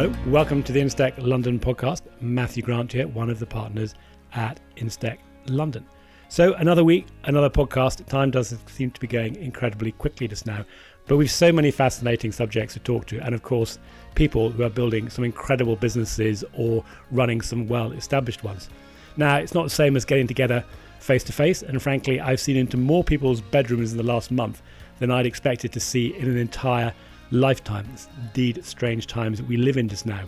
Hello, welcome to the Instech London podcast. Matthew Grant here, one of the partners at Instech London. So, another week, another podcast. Time does seem to be going incredibly quickly just now, but we've so many fascinating subjects to talk to, and of course, people who are building some incredible businesses or running some well established ones. Now, it's not the same as getting together face to face, and frankly, I've seen into more people's bedrooms in the last month than I'd expected to see in an entire lifetime. It's indeed strange times that we live in just now.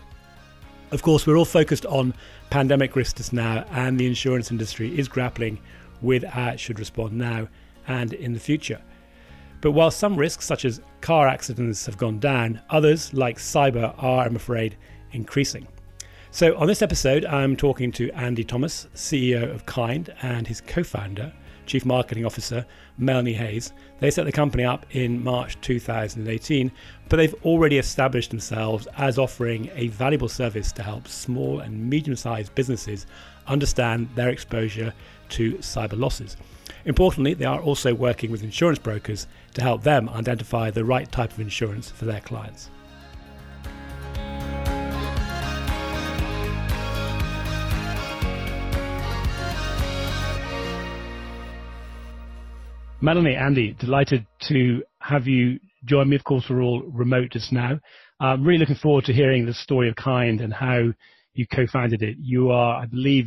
Of course, we're all focused on pandemic risks just now, and the insurance industry is grappling with how it should respond now and in the future. But while some risks, such as car accidents, have gone down, others, like cyber, are, I'm afraid, increasing. So, on this episode, I'm talking to Andy Thomas, CEO of Kynd, and his co founder, Chief Marketing Officer Melanie Hayes. They set the company up in March 2018, but they've already established themselves as offering a valuable service to help small and medium sized businesses understand their exposure to cyber losses. Importantly, they are also working with insurance brokers to help them identify the right type of insurance for their clients. Melanie, Andy, delighted to have you join me. Of course, we're all remote just now. I'm really looking forward to hearing the story of Kynd and how you co-founded it. You are, I believe,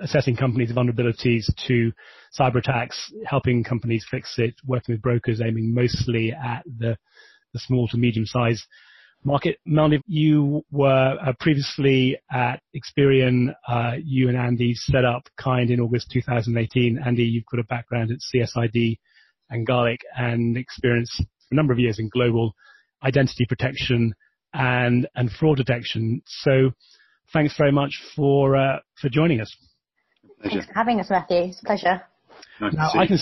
assessing companies' vulnerabilities to cyber attacks, helping companies fix it, working with brokers, aiming mostly at the, the small to medium-sized market. Melanie, you were uh, previously at Experian. Uh, you and Andy set up Kynd in August 2018. Andy, you've got a background at CSID and Garlik and experience a number of years in global identity protection and, and fraud detection. So thanks very much for, uh, for joining us. Pleasure. Thanks for having us, Matthew. It's a pleasure. Nice now, I can,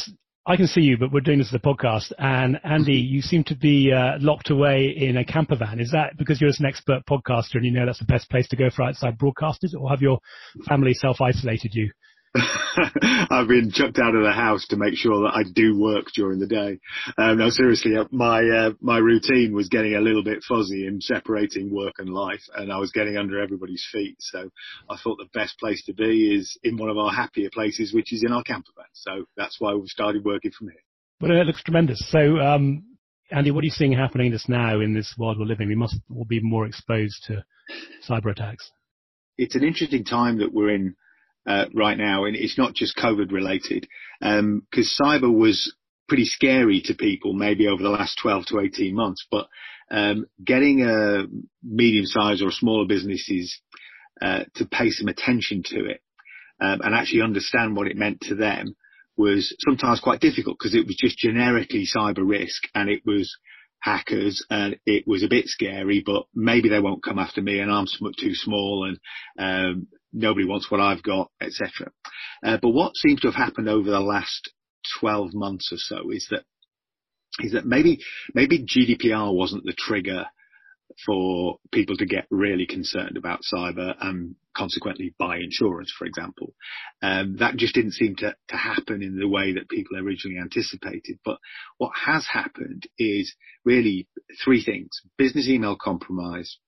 I can see you, but we're doing this as a podcast. And Andy, you seem to be uh, locked away in a camper van. Is that because you're an expert podcaster and you know that's the best place to go for outside broadcasters, or have your family self-isolated you? I've been chucked out of the house to make sure that I do work during the day. Um, no, seriously, uh, my uh, my routine was getting a little bit fuzzy in separating work and life, and I was getting under everybody's feet. So I thought the best place to be is in one of our happier places, which is in our camper van. So that's why we started working from here. But it looks tremendous. So, um, Andy, what are you seeing happening just now in this world we're living? We must all be more exposed to cyber attacks. It's an interesting time that we're in uh, right now, and it's not just COVID related, because um, cyber was pretty scary to people maybe over the last 12 to 18 months, but um, getting a medium-sized or smaller businesses uh, to pay some attention to it um, and actually understand what it meant to them was sometimes quite difficult because it was just generically cyber risk and it was hackers and it was a bit scary, but maybe they won't come after me and I'm too small and um, nobody wants what I've got, etc. Uh, but what seems to have happened over the last 12 months or so is that is that maybe maybe GDPR wasn't the trigger for people to get really concerned about cyber and consequently buy insurance, for example. Um, that just didn't seem to, to happen in the way that people originally anticipated. But what has happened is really three things. Business email compromise,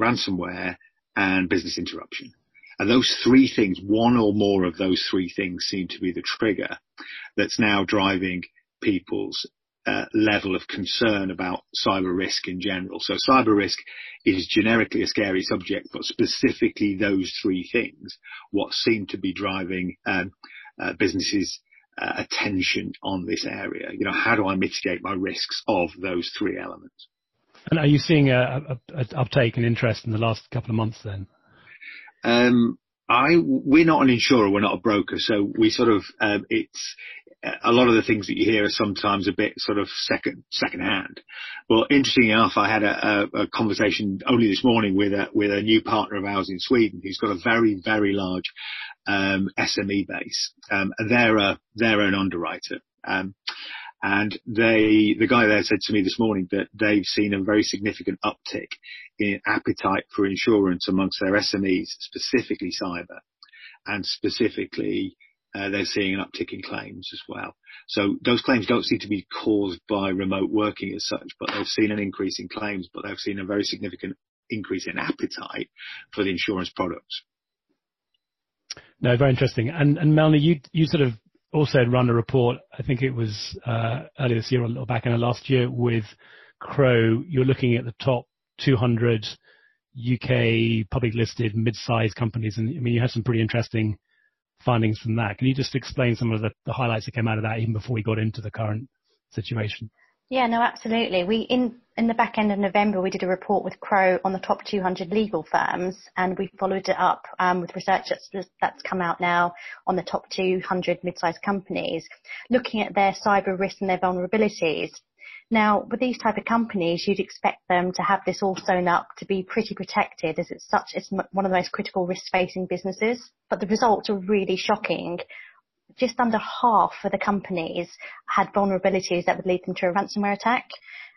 ransomware, and business interruption. And those three things, one or more of those three things seem to be the trigger that's now driving people's uh, level of concern about cyber risk in general. So cyber risk is generically a scary subject, but specifically those three things, what seem to be driving um, uh, businesses' uh, attention on this area. You know, how do I mitigate my risks of those three elements? And are you seeing a, a, a uptake and interest in the last couple of months then? Um, I we're not an insurer, we're not a broker, so we sort of um, it's a lot of the things that you hear are sometimes a bit sort of second second hand. Well, interesting enough, I had a, a, a conversation only this morning with a with a new partner of ours in Sweden who's got a very very large um, SME base, um, they're a they're an underwriter. Um, and they, the guy there said to me this morning that they've seen a very significant uptick in appetite for insurance amongst their SMEs, specifically cyber, and specifically uh, they're seeing an uptick in claims as well. So those claims don't seem to be caused by remote working as such, but they've seen an increase in claims, but they've seen a very significant increase in appetite for the insurance products. No, very interesting. And, and Melanie, you, you sort of also run a report, I think it was uh, earlier this year or back in the last year with Crowe. You're looking at the top 200 UK public listed mid-sized companies. And I mean, you had some pretty interesting findings from that. Can you just explain some of the, the highlights that came out of that even before we got into the current situation? Yeah, no, absolutely. We in in the back end of November we did a report with Crowe on the top 200 legal firms, and we followed it up um, with research that's that's come out now on the top 200 mid-sized companies, looking at their cyber risk and their vulnerabilities. Now, with these type of companies, you'd expect them to have this all sewn up to be pretty protected, as it's such it's one of the most critical risk-facing businesses. But the results are really shocking just under half of the companies had vulnerabilities that would lead them to a ransomware attack,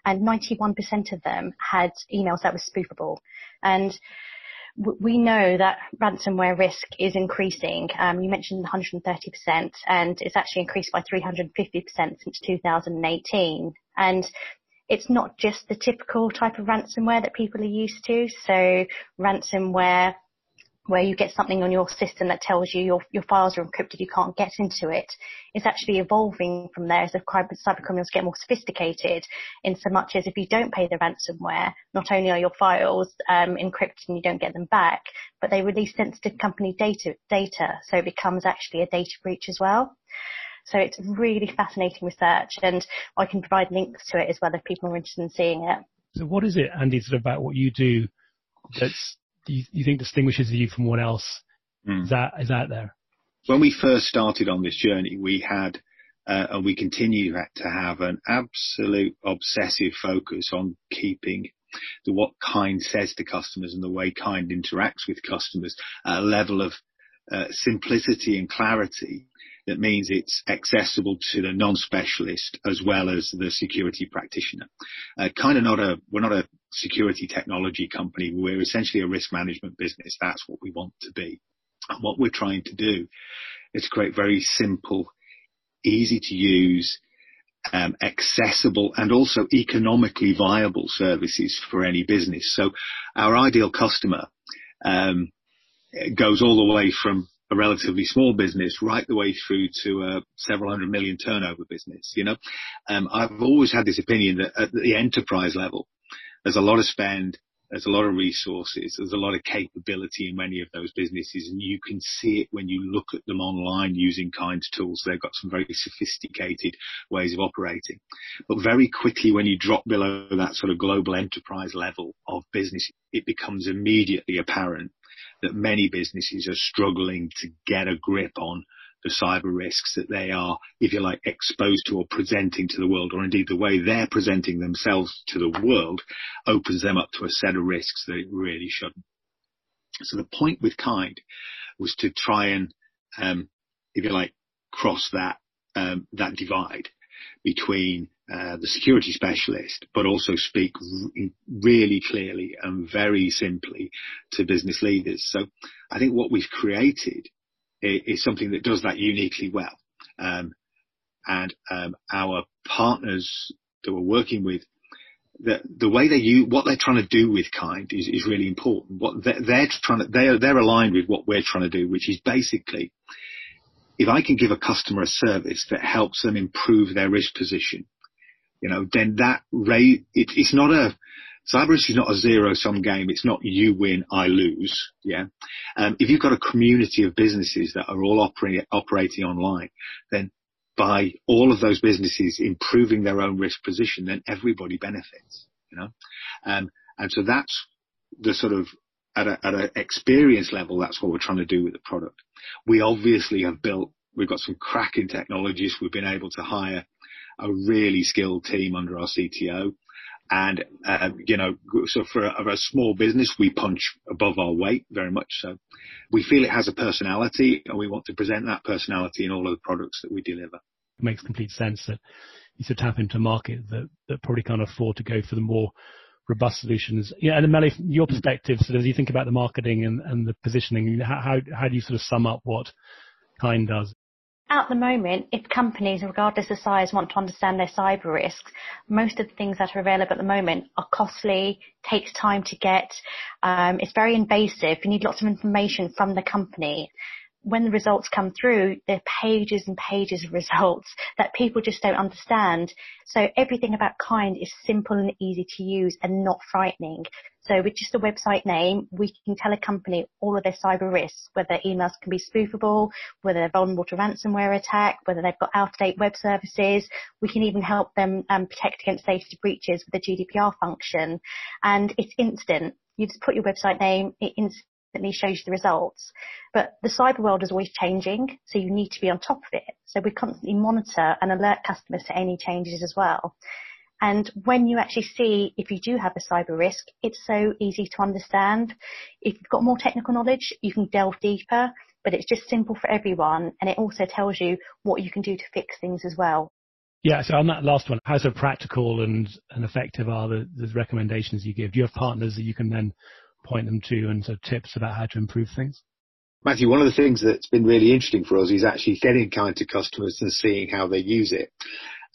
and 91% of them had emails that were spoofable. And we know that ransomware risk is increasing. Um, you mentioned 130%, and it's actually increased by 350% since 2018. And it's not just the typical type of ransomware that people are used to. So ransomware where you get something on your system that tells you your, your files are encrypted, you can't get into it, is actually evolving from there as the cyber criminals get more sophisticated in so much as if you don't pay the ransomware, not only are your files um, encrypted and you don't get them back, but they release sensitive company data, data, so it becomes actually a data breach as well. So it's really fascinating research and I can provide links to it as well if people are interested in seeing it. So what is it, Andy, sort of about what you do that's you, you think distinguishes you from what else mm. is that is out there? When we first started on this journey, we had uh, and we continue to have an absolute obsessive focus on keeping the what Kynd says to customers and the way Kynd interacts with customers at a level of uh, simplicity and clarity that means it's accessible to the non-specialist as well as the security practitioner. Uh, kind of not a, we're not a security technology company. We're essentially a risk management business. That's what we want to be. And what we're trying to do is create very simple, easy to use, um, accessible and also economically viable services for any business. So our ideal customer um, goes all the way from a relatively small business right the way through to a several hundred million turnover business. You know, um, I've always had this opinion that at the enterprise level, there's a lot of spend, there's a lot of resources, there's a lot of capability in many of those businesses, and you can see it when you look at them online using Kynd's tools. They've got some very sophisticated ways of operating. But very quickly, when you drop below that sort of global enterprise level of business, it becomes immediately apparent that many businesses are struggling to get a grip on the cyber risks that they are, if you like, exposed to or presenting to the world, or indeed the way they're presenting themselves to the world opens them up to a set of risks that it really shouldn't. So the point with Kynd was to try and, um, if you like, cross that um, that divide between uh, the security specialist, but also speak r- really clearly and very simply to business leaders. So I think what we've created is, is something that does that uniquely well. Um, and um, our partners that we're working with, the, the way they use, what they're trying to do with Kynd is, is really important. What they're, they're trying to, they're, they're aligned with what we're trying to do, which is basically, if I can give a customer a service that helps them improve their risk position, you know, then that rate, it, it's not a, cyber is not a zero sum game. It's not you win, I lose. Yeah. Um, if you've got a community of businesses that are all operating, operating online, then by all of those businesses improving their own risk position, then everybody benefits, you know? Um, and so that's the sort of, at a, at an experience level, that's what we're trying to do with the product. We obviously have built, we've got some cracking technologies. We've been able to hire a really skilled team under our CTO. And, uh, you know, so for a, a, small business, we punch above our weight very much so. We feel it has a personality and we want to present that personality in all of the products that we deliver. It makes complete sense that you should tap into a market that, that probably can't afford to go for the more robust solutions. Yeah, and Melly, from your perspective, sort of as you think about the marketing and, and the positioning, how, how, how do you sort of sum up what Kynd does? At the moment, if companies, regardless of size, want to understand their cyber risks, most of the things that are available at the moment are costly, takes time to get, um, it's very invasive. You need lots of information from the company when the results come through, there are pages and pages of results that people just don't understand. So everything about Kynd is simple and easy to use and not frightening. So with just a website name, we can tell a company all of their cyber risks, whether emails can be spoofable, whether they're vulnerable to ransomware attack, whether they've got out-of-date web services. We can even help them um, protect against data breaches with the GDPR function. And it's instant. You just put your website name, it instantly instantly shows you the results. But the cyber world is always changing, so you need to be on top of it. So we constantly monitor and alert customers to any changes as well. And when you actually see if you do have a cyber risk, it's so easy to understand. If you've got more technical knowledge, you can delve deeper, but it's just simple for everyone. And it also tells you what you can do to fix things as well. Yeah, so on that last one, how so practical and, and effective are the, the recommendations you give? Do you have partners that you can then point them to and sort of tips about how to improve things? Matthew, one of the things that's been really interesting for us is actually getting Kynd to customers and seeing how they use it.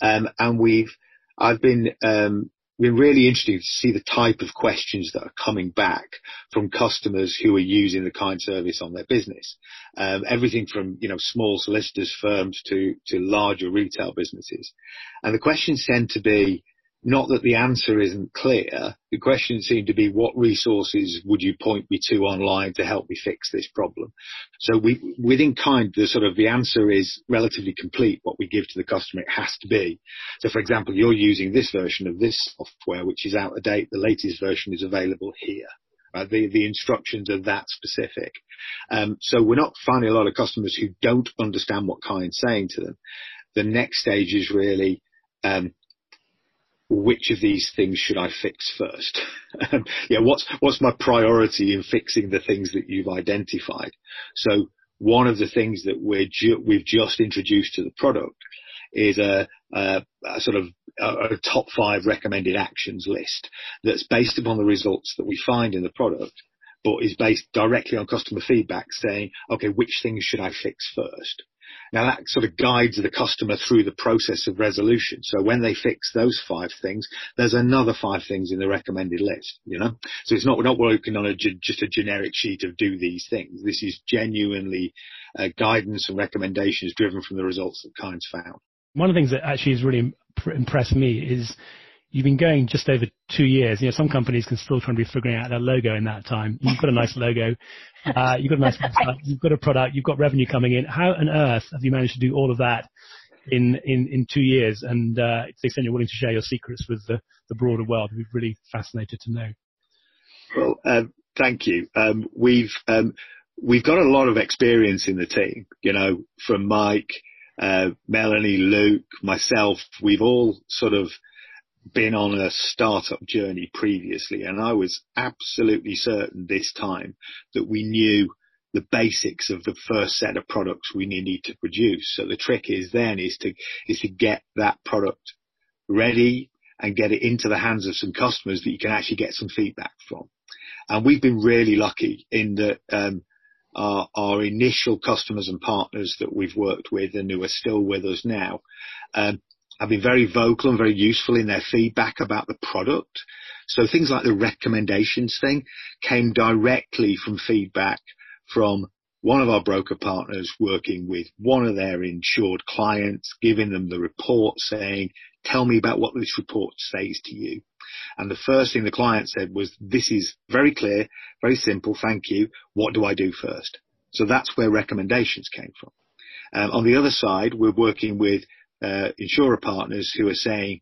Um, and we've, I've been, um, been really interesting to see the type of questions that are coming back from customers who are using the Kynd service on their business. Um, everything from, you know, small solicitors firms to, to larger retail businesses. And the questions tend to be, not that the answer isn't clear. The question seemed to be what resources would you point me to online to help me fix this problem? So we, within Kynd, the sort of the answer is relatively complete. What we give to the customer, it has to be. So for example, you're using this version of this software, which is out of date. The latest version is available here. The, the instructions are that specific. Um, so we're not finding a lot of customers who don't understand what Kynd's saying to them. The next stage is really, um, which of these things should I fix first? Um, yeah, what's what's my priority in fixing the things that you've identified? So one of the things that we're ju- we've just introduced to the product is a, a, a sort of a, a, top five recommended actions list that's based upon the results that we find in the product, but is based directly on customer feedback saying, okay, which things should I fix first? Now that sort of guides the customer through the process of resolution. So when they fix those five things, there's another five things in the recommended list, you know? So it's not, we're not working on a, just a generic sheet of do these things. This is genuinely uh, guidance and recommendations driven from the results that Kynd's found. One of the things that actually has really impressed me is you've been going just over two years. You know, some companies can still try and be figuring out their logo in that time. You've got a nice logo. Uh, you've got a nice website. You've got a product. You've got revenue coming in. How on earth have you managed to do all of that in, in, in two years? And, uh, to the extent you're willing to share your secrets with the, the broader world, we'd be really fascinated to know. Well, um, thank you. Um, we've, um, we've got a lot of experience in the team, you know, from Mike, uh, Melanie, Luke, myself, we've all sort of been on a startup journey previously and I was absolutely certain this time that we knew the basics of the first set of products we needed to produce. So the trick is then is to, is to get that product ready and get it into the hands of some customers that you can actually get some feedback from. And we've been really lucky in that, um, our, our, initial customers and partners that we've worked with and who are still with us now, um, have been very vocal and very useful in their feedback about the product. So things like the recommendations thing came directly from feedback from one of our broker partners working with one of their insured clients, giving them the report saying, tell me about what this report says to you. And the first thing the client said was, this is very clear, very simple, thank you. What do I do first? So that's where recommendations came from. Um, on the other side, we're working with uh, insurer partners who are saying,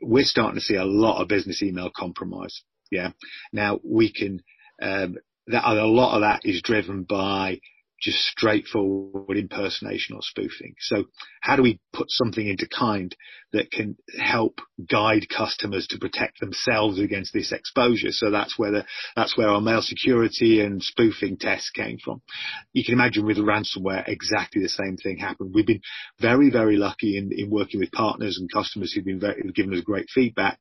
we're starting to see a lot of business email compromise. Yeah. Now we can, um, that a lot of that is driven by just straightforward impersonation or spoofing. So how do we put something into Kynd that can help guide customers to protect themselves against this exposure? So that's where the, that's where our mail security and spoofing tests came from. You can imagine with ransomware, exactly the same thing happened. We've been very, very lucky in, in working with partners and customers who've been very, who've given us great feedback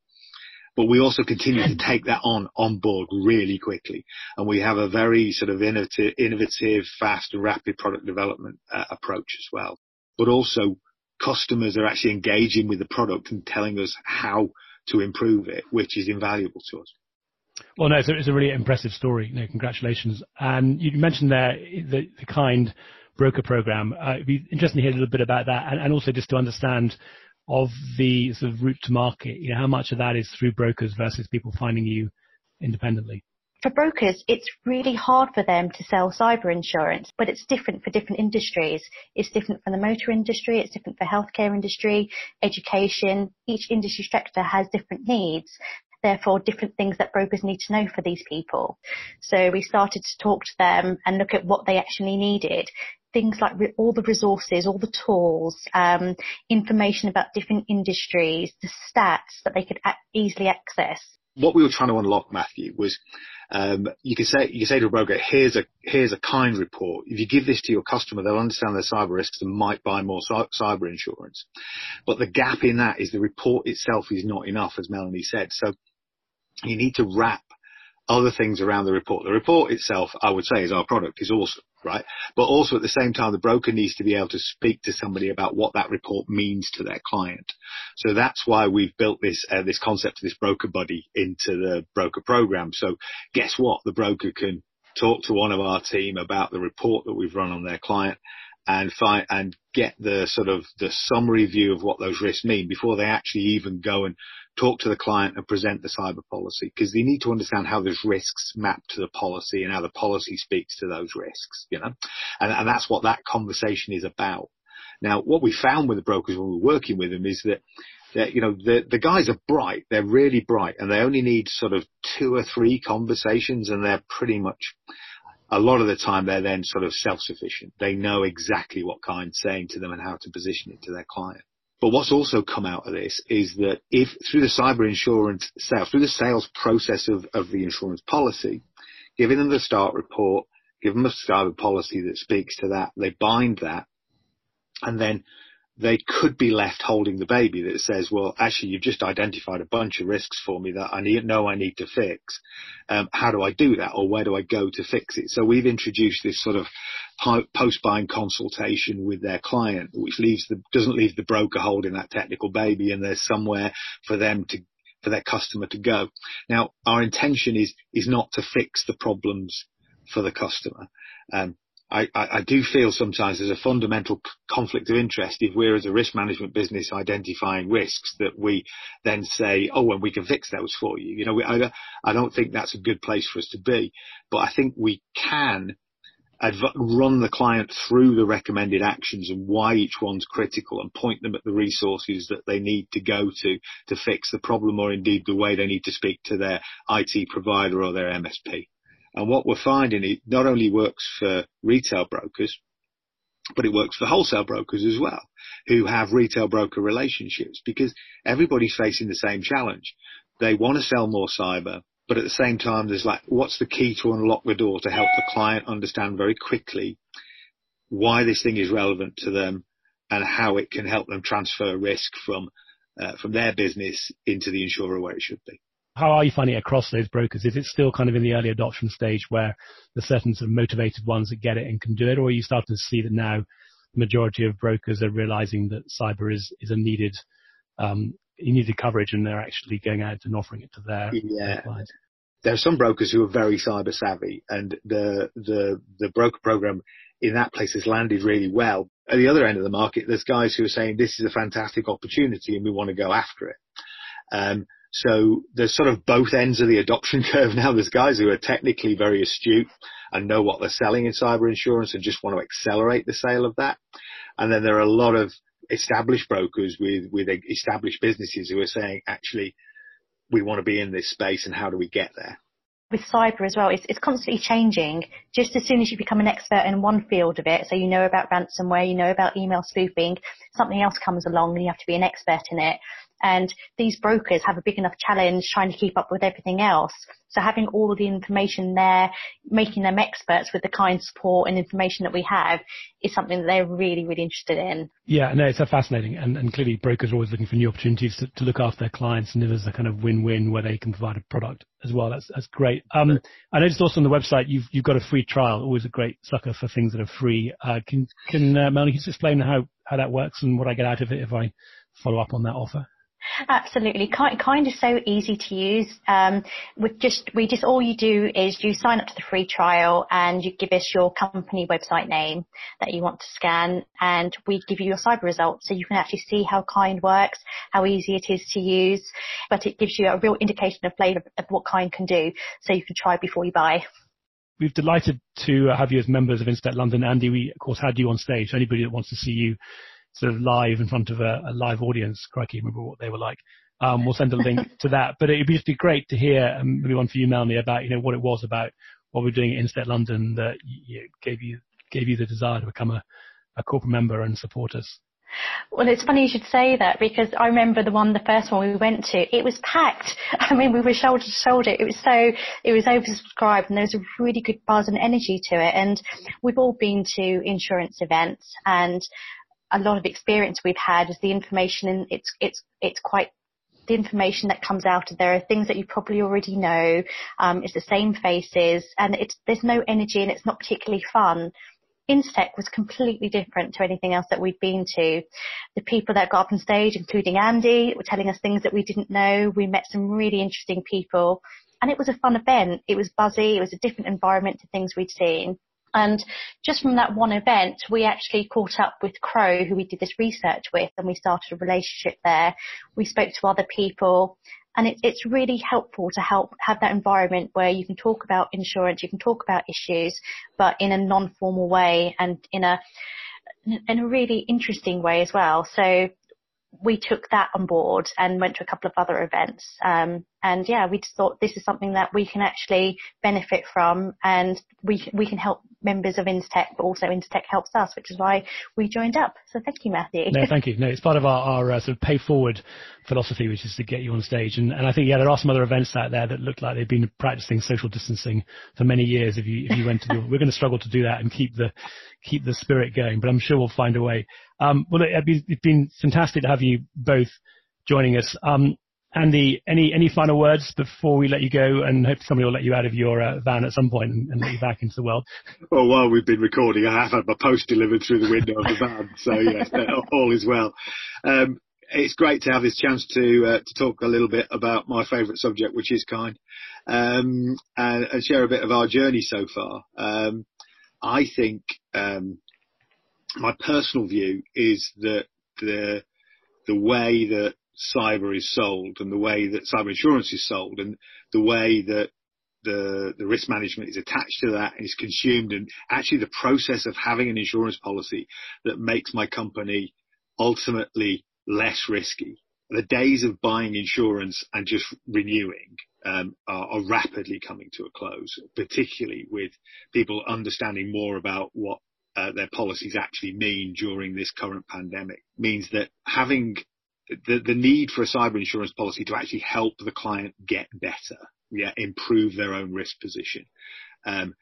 but we also continue to take that on on board really quickly. And we have a very sort of innovative, innovative fast and rapid product development uh, approach as well. but also customers are actually engaging with the product and telling us how to improve it, which is invaluable to us. Well, no, it's a, really impressive story. No, congratulations. And you mentioned there the, the Kynd broker program. Uh, it'd be interesting to hear a little bit about that, and, and also just to understand of the sort of route to market. You know, how much of that is through brokers versus people finding you independently? For brokers, it's really hard for them to sell cyber insurance, but it's different for different industries. It's different for the motor industry, it's different for healthcare industry, education. Each industry sector has different needs therefore different things that brokers need to know for these people. So we started to talk to them and look at what they actually needed. Things like re- all the resources, all the tools, um, information about different industries, the stats that they could a- easily access what we were trying to unlock, Matthew, was um, you can say you can say to a broker, here's a here's a Kynd report. If you give this to your customer, they'll understand their cyber risks and might buy more cyber insurance. But the gap in that is the report itself is not enough, as Melanie said. So you need to wrap other things around the report. The report itself, I would say, is our product, is awesome, right? But also at the same time, the broker needs to be able to speak to somebody about what that report means to their client. So that's why we've built this, uh, this concept of this broker buddy into the broker program. So guess what? The broker can talk to one of our team about the report that we've run on their client and find and get the sort of the summary view of what those risks mean before they actually even go and talk to the client and present the cyber policy because they need to understand how those risks map to the policy and how the policy speaks to those risks, you know, and, and that's what that conversation is about. Now, what we found with the brokers when we were working with them is that, that you know, the, the guys are bright. They're really bright and they only need sort of two or three conversations and they're pretty much, a lot of the time they're then sort of self-sufficient. They know exactly what client's saying to them and how to position it to their client. But what's also come out of this is that if through the cyber insurance sales, through the sales process of, of the insurance policy, giving them the start report, give them a cyber policy that speaks to that, they bind that, and then they could be left holding the baby that says, well, actually, you've just identified a bunch of risks for me that I need, know I need to fix. Um, how do I do that or where do I go to fix it? So we've introduced this sort of post-buying consultation with their client, which leaves the, doesn't leave the broker holding that technical baby and there's somewhere for them to for their customer to go. Now, our intention is is not to fix the problems for the customer. Um, I, I, do feel sometimes there's a fundamental conflict of interest if we're as a risk management business identifying risks that we then say, oh, and we can fix those for you. You know, we, I, I don't think that's a good place for us to be, but I think we can adv- run the client through the recommended actions and why each one's critical and point them at the resources that they need to go to to fix the problem or indeed the way they need to speak to their IT provider or their MSP. And what we're finding, it not only works for retail brokers, but it works for wholesale brokers as well, who have retail broker relationships because everybody's facing the same challenge. They want to sell more cyber, but at the same time, there's like, what's the key to unlock the door to help the client understand very quickly why this thing is relevant to them and how it can help them transfer risk from uh, from their business into the insurer where it should be how are you finding it across those brokers? Is it still kind of in the early adoption stage where there's certain sort of motivated ones that get it and can do it, or are you starting to see that now the majority of brokers are realizing that cyber is, is a needed, um, needed coverage and they're actually going out and offering it to their, yeah. clients? There are some brokers who are very cyber savvy and the, the, the broker program in that place has landed really well. At the other end of the market, there's guys who are saying this is a fantastic opportunity and we want to go after it. Um, so there's sort of both ends of the adoption curve now. There's guys who are technically very astute and know what they're selling in cyber insurance and just want to accelerate the sale of that. And then there are a lot of established brokers with, with established businesses who are saying, actually, we want to be in this space and how do we get there? with cyber as well, it's, it's constantly changing. Just as soon as you become an expert in one field of it, so you know about ransomware, you know about email spoofing, something else comes along and you have to be an expert in it. And these brokers have a big enough challenge trying to keep up with everything else. So having all of the information there, making them experts with the kind of support and information that we have is something that they're really, really interested in. Yeah, no, it's fascinating. And, and clearly brokers are always looking for new opportunities to, to look after their clients and there's a kind of win-win where they can provide a product as well. That's, that's great. Um, I noticed also on the website you've, you've got a free trial, always a great sucker for things that are free. Uh, can, can, uh, Melanie, just explain how, how that works and what I get out of it if I follow up on that offer? Absolutely, kind kind of so easy to use. Um, just we just all you do is you sign up to the free trial and you give us your company website name that you want to scan, and we give you your cyber results so you can actually see how Kynd works, how easy it is to use, but it gives you a real indication of flavour of what Kynd can do, so you can try before you buy. We're delighted to have you as members of Instech London. Andy, we of course had you on stage. Anybody that wants to see you sort of live in front of a, a live audience. Crikey, remember what they were like. Um, we'll send a link to that. But it'd just be great to hear, um, maybe one for you, Melanie, about you know what it was about what we're doing at Instech London that you know, gave you gave you the desire to become a, a corporate member and support us. Well, it's funny you should say that because I remember the one, the first one we went to, it was packed. I mean, we were shoulder to shoulder. It was so, it was oversubscribed and there was a really good buzz and energy to it. And we've all been to insurance events and a lot of experience we've had is the information and it's it's it's quite the information that comes out of there are things that you probably already know. Um, it's the same faces and it's there's no energy and it's not particularly fun. Instech was completely different to anything else that we'd been to. The people that got up on stage, including Andy, were telling us things that we didn't know. We met some really interesting people and it was a fun event. It was buzzy. It was a different environment to things we'd seen. And just from that one event, we actually caught up with Crowe, who we did this research with, and we started a relationship there. We spoke to other people, and it, it's really helpful to help have that environment where you can talk about insurance, you can talk about issues, but in a non-formal way and in a in a really interesting way as well. So we took that on board and went to a couple of other events. Um, and yeah, we just thought this is something that we can actually benefit from and we, we can help members of Instech, but also Instech helps us, which is why we joined up. So thank you, Matthew. No, thank you. No, it's part of our, our uh, sort of pay forward philosophy, which is to get you on stage. And, and I think, yeah, there are some other events out there that look like they've been practicing social distancing for many years. If you, if you went to do, we're going to struggle to do that and keep the, keep the spirit going, but I'm sure we'll find a way. Um, well, it, it's been fantastic to have you both joining us. Um, Andy, any any final words before we let you go? And hope somebody will let you out of your uh, van at some point and, and, let you back into the world. Well, while we've been recording, I have had my post delivered through the window of the van, so yes, all is well. Um, it's great to have this chance to uh, to talk a little bit about my favourite subject, which is Kynd, um, and, and, share a bit of our journey so far. Um, I think um, my personal view is that the the way that cyber is sold and the way that cyber insurance is sold and the way that the, the risk management is attached to that and is consumed and actually the process of having an insurance policy that makes my company ultimately less risky. The days of buying insurance and just renewing um, are, are rapidly coming to a close, particularly with people understanding more about what uh, their policies actually mean during this current pandemic means that having the, the need for a cyber insurance policy to actually help the client get better, yeah, improve their own risk position, um,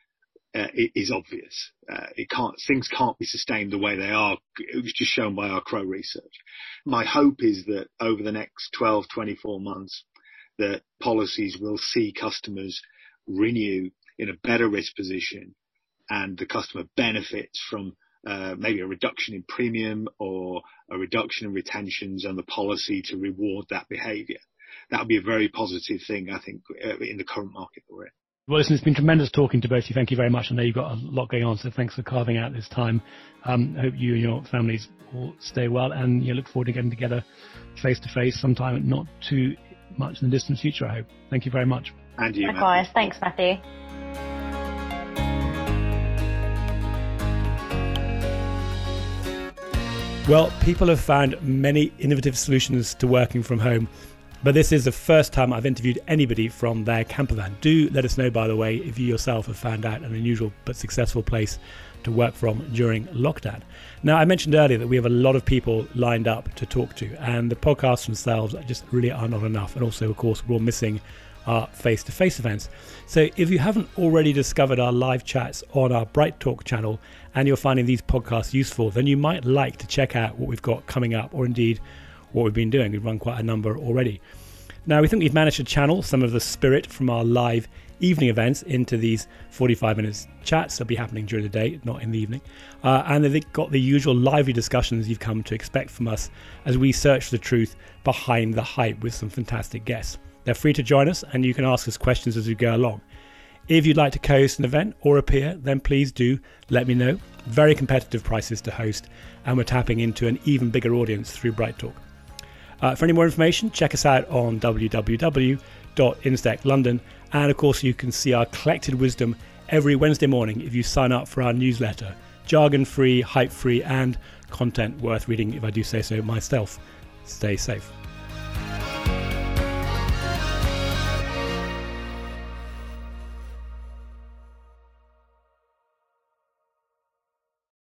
uh, is obvious. Uh, it can't, things can't be sustained the way they are. It was just shown by our Crowe research. My hope is that over the next 12, 24 months, that policies will see customers renew in a better risk position and the customer benefits from uh, maybe a reduction in premium or a reduction in retentions and the policy to reward that behavior. That would be a very positive thing, I think, uh, in the current market that we're in. Well, listen, it's been tremendous talking to both of you. Thank you very much. I know you've got a lot going on, so thanks for carving out this time. Um, I hope you and your families will stay well, and you look forward to getting together face to face sometime, not too much in the distant future, I hope. Thank you very much. And you. Likewise. Thanks, Matthew. Well, people have found many innovative solutions to working from home, but this is the first time I've interviewed anybody from their camper van. Do let us know, by the way, if you yourself have found out an unusual but successful place to work from during lockdown. Now, I mentioned earlier that we have a lot of people lined up to talk to, and the podcasts themselves just really are not enough. And also, of course, we're all missing our face to face events. So if you haven't already discovered our live chats on our Bright Talk channel and you're finding these podcasts useful, then you might like to check out what we've got coming up or indeed what we've been doing. We've run quite a number already. Now, we think we've managed to channel some of the spirit from our live evening events into these 45 minutes chats that'll be happening during the day, not in the evening. Uh, and they've got the usual lively discussions you've come to expect from us as we search for the truth behind the hype with some fantastic guests. They're free to join us and you can ask us questions as we go along. If you'd like to co host an event or appear, then please do let me know. Very competitive prices to host, and we're tapping into an even bigger audience through Bright Talk. Uh, for any more information, check us out on www.instech.london and of course, you can see our collected wisdom every Wednesday morning if you sign up for our newsletter. Jargon free, hype free, and content worth reading if I do say so myself. Stay safe.